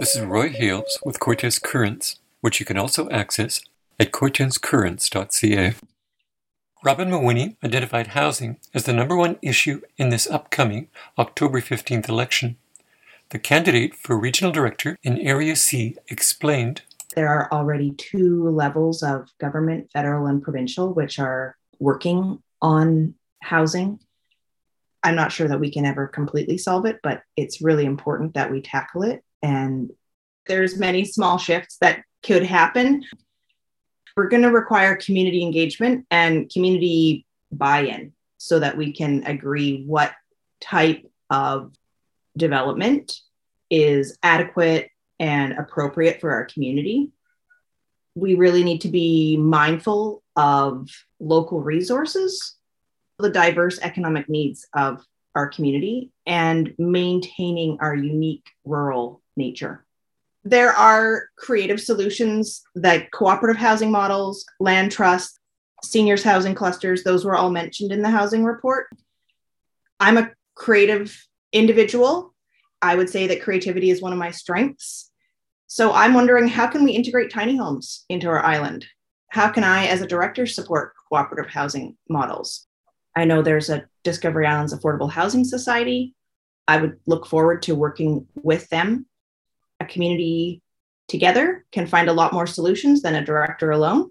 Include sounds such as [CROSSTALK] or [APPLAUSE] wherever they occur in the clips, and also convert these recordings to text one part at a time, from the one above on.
This is Roy Hales with Cortes Currents, which you can also access at cortescurrents.ca. Robin Mawhinney identified housing as the number one issue in this upcoming October 15th election. The candidate for regional director in Area C explained There are already two levels of government, federal and provincial, which are working on housing. I'm not sure that we can ever completely solve it, but it's really important that we tackle it. And there's many small shifts that could happen. We're going to require community engagement and community buy in so that we can agree what type of development is adequate and appropriate for our community. We really need to be mindful of local resources, the diverse economic needs of our community, and maintaining our unique rural nature. There are creative solutions like cooperative housing models, land trusts, seniors housing clusters. Those were all mentioned in the housing report. I'm a creative individual. I would say that creativity is one of my strengths. So I'm wondering how can we integrate tiny homes into our island? How can I, as a director, support cooperative housing models? I know there's a Discovery Islands Affordable Housing Society. I would look forward to working with them a community together can find a lot more solutions than a director alone.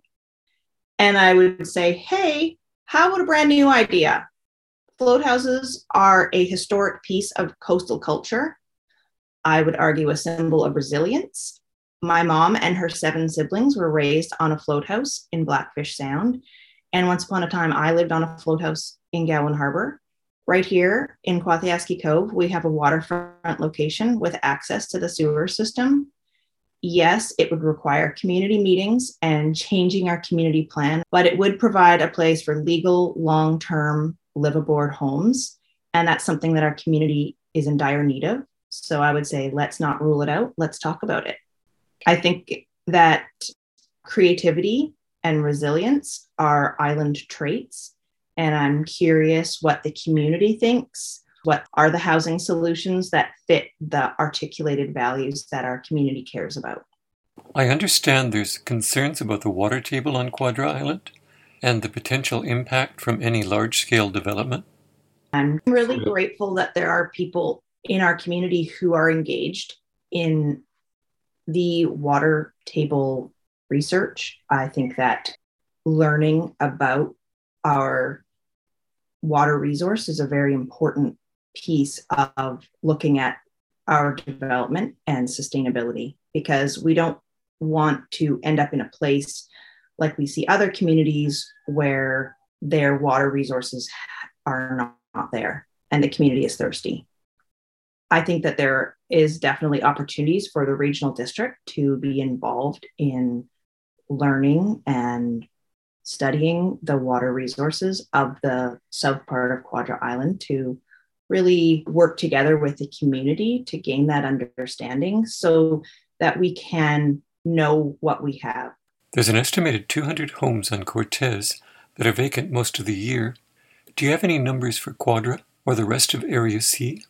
And I would say, hey, how about a brand new idea? Float houses are a historic piece of coastal culture. I would argue a symbol of resilience. My mom and her seven siblings were raised on a float house in Blackfish Sound. And once upon a time, I lived on a float house in Gowlland Harbor. Right here in Quathiaski Cove, we have a waterfront location with access to the sewer system. Yes, it would require community meetings and changing our community plan, but it would provide a place for legal, long term live aboard homes. And that's something that our community is in dire need of. So I would say, let's not rule it out. Let's talk about it. I think that creativity and resilience are island traits and I'm curious what the community thinks. What are the housing solutions that fit the articulated values that our community cares about? I understand there's concerns about the water table on Quadra Island and the potential impact from any large scale development. I'm really grateful that there are people in our community who are engaged in the water table research. I think that learning about our water resource is a very important piece of looking at our development and sustainability because we don't want to end up in a place like we see other communities where their water resources are not, not there and the community is thirsty. I think that there is definitely opportunities for the regional district to be involved in learning and studying the water resources of the south part of Quadra Island to really work together with the community to gain that understanding so that we can know what we have. There's an estimated 200 homes on Cortes that are vacant most of the year. Do you have any numbers for Quadra or the rest of Area C?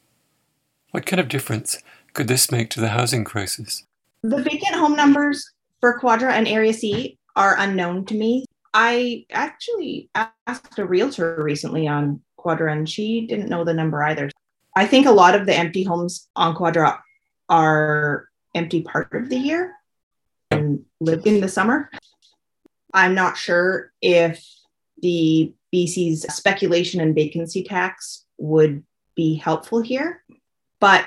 What kind of difference could this make to the housing crisis? The vacant home numbers for Quadra and Area C are unknown to me. I actually asked a realtor recently on Quadra, and she didn't know the number either. I think a lot of the empty homes on Quadra are empty part of the year and live in the summer. I'm not sure if the BC's speculation and vacancy tax would be helpful here, but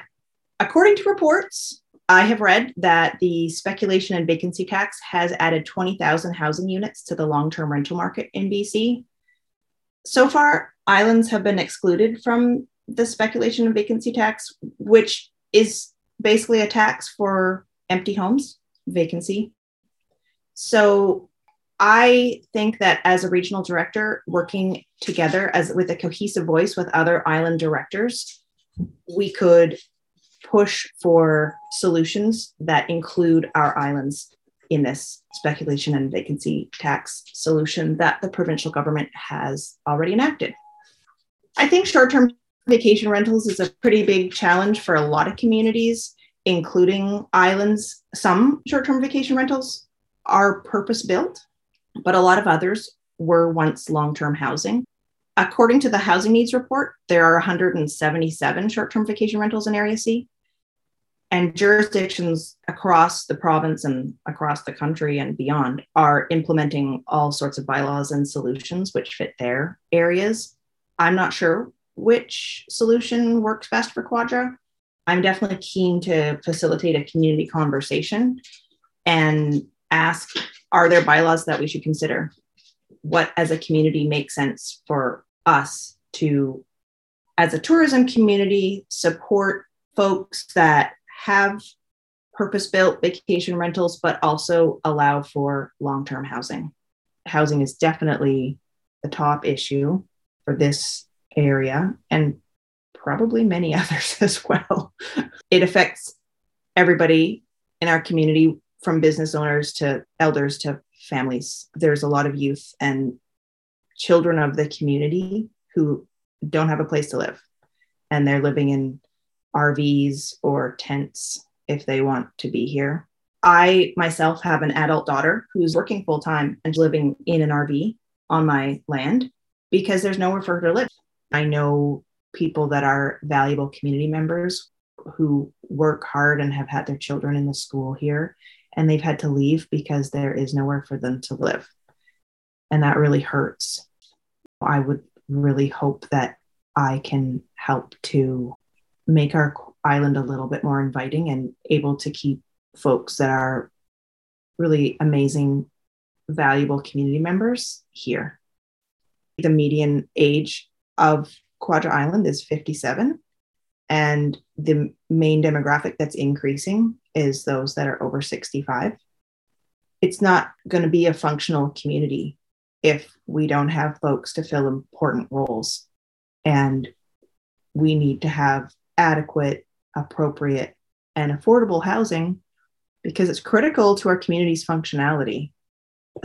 according to reports, I have read that the speculation and vacancy tax has added 20,000 housing units to the long term rental market in BC. So far, islands have been excluded from the speculation and vacancy tax, which is basically a tax for empty homes, vacancy. So I think that as a regional director, working together as with a cohesive voice with other island directors, we could push for solutions that include our islands in this speculation and vacancy tax solution that the provincial government has already enacted. I think short term vacation rentals is a pretty big challenge for a lot of communities. including islands. Some short term vacation rentals are purpose built, but a lot of others were once long term housing. According to the Housing Needs Report, there are 177 short term vacation rentals in Area C. And jurisdictions across the province and across the country and beyond are implementing all sorts of bylaws and solutions which fit their areas. I'm not sure which solution works best for Quadra. I'm definitely keen to facilitate a community conversation and ask are there bylaws that we should consider? What as a community makes sense for us to, as a tourism community, support folks that have purpose built vacation rentals, but also allow for long term housing. Housing is definitely the top issue for this area and probably many [LAUGHS] others as well. It affects everybody in our community from business owners to elders to families. There's a lot of youth and children of the community who don't have a place to live and they're living in RVs or tents if they want to be here. I myself have an adult daughter who's working full time and living in an RV on my land because there's nowhere for her to live. I know people that are valuable community members who work hard and have had their children in the school here and they've had to leave because there is nowhere for them to live. And that really hurts. I would really hope that I can help to make our island a little bit more inviting and able to keep folks that are really amazing, valuable community members here. The median age of Quadra Island is 57, and the main demographic that's increasing is those that are over 65. It's not going to be a functional community if we don't have folks to fill important roles. And we need to have adequate, appropriate, and affordable housing because it's critical to our community's functionality.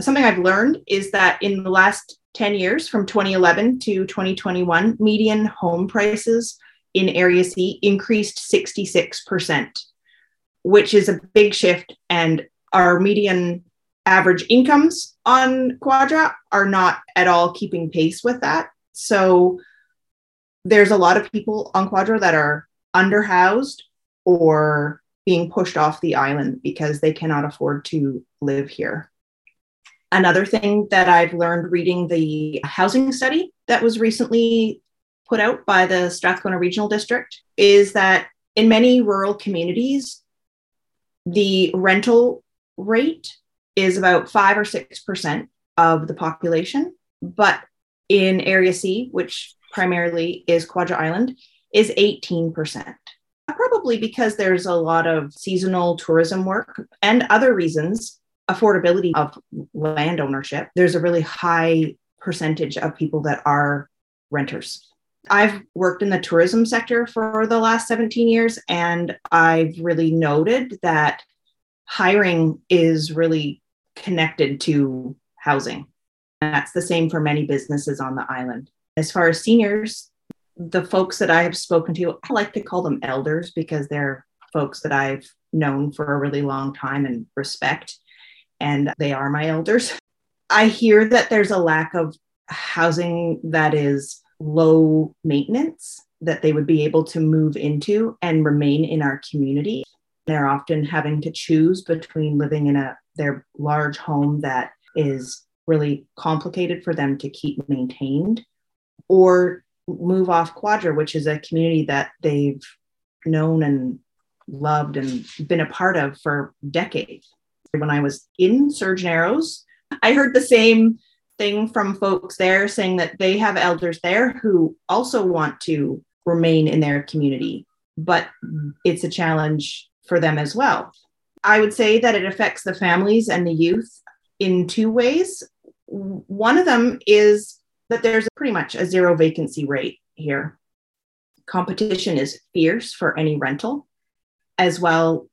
Something I've learned is that in the last 10 years, from 2011 to 2021, median home prices in Area C increased 66%, which is a big shift. And our median average incomes on Quadra are not at all keeping pace with that. So there's a lot of people on Quadra that are underhoused or being pushed off the island because they cannot afford to live here. Another thing that I've learned reading the housing study that was recently put out by the Strathcona Regional District is that in many rural communities, the rental rate is about five or six percent of the population. But in Area C, which primarily is Quadra Island, is 18%. Probably because there's a lot of seasonal tourism work and other reasons, affordability of land ownership. There's a really high percentage of people that are renters. I've worked in the tourism sector for the last 17 years, and I've really noted that hiring is really connected to housing. And that's the same for many businesses on the island. As far as seniors, the folks that I have spoken to, I like to call them elders because they're folks that I've known for a really long time and respect, and they are my elders. I hear that there's a lack of housing that is low maintenance that they would be able to move into and remain in our community. They're often having to choose between living in a their large home that is really complicated for them to keep maintained or move off Quadra, which is a community that they've known and loved and been a part of for decades. When I was in Surge Narrows, I heard the same thing from folks there saying that they have elders there who also want to remain in their community, but it's a challenge for them as well. I would say that it affects the families and the youth in two ways. One of them is that there's pretty much a zero vacancy rate here. Competition is fierce for any rental. As well,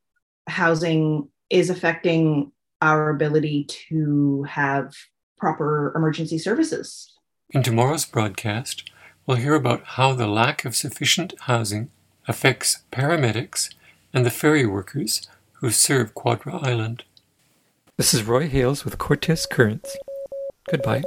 housing is affecting our ability to have proper emergency services. In tomorrow's broadcast, we'll hear about how the lack of sufficient housing affects paramedics and the ferry workers who serve Quadra Island. This is Roy Hales with Cortes Currents. Goodbye.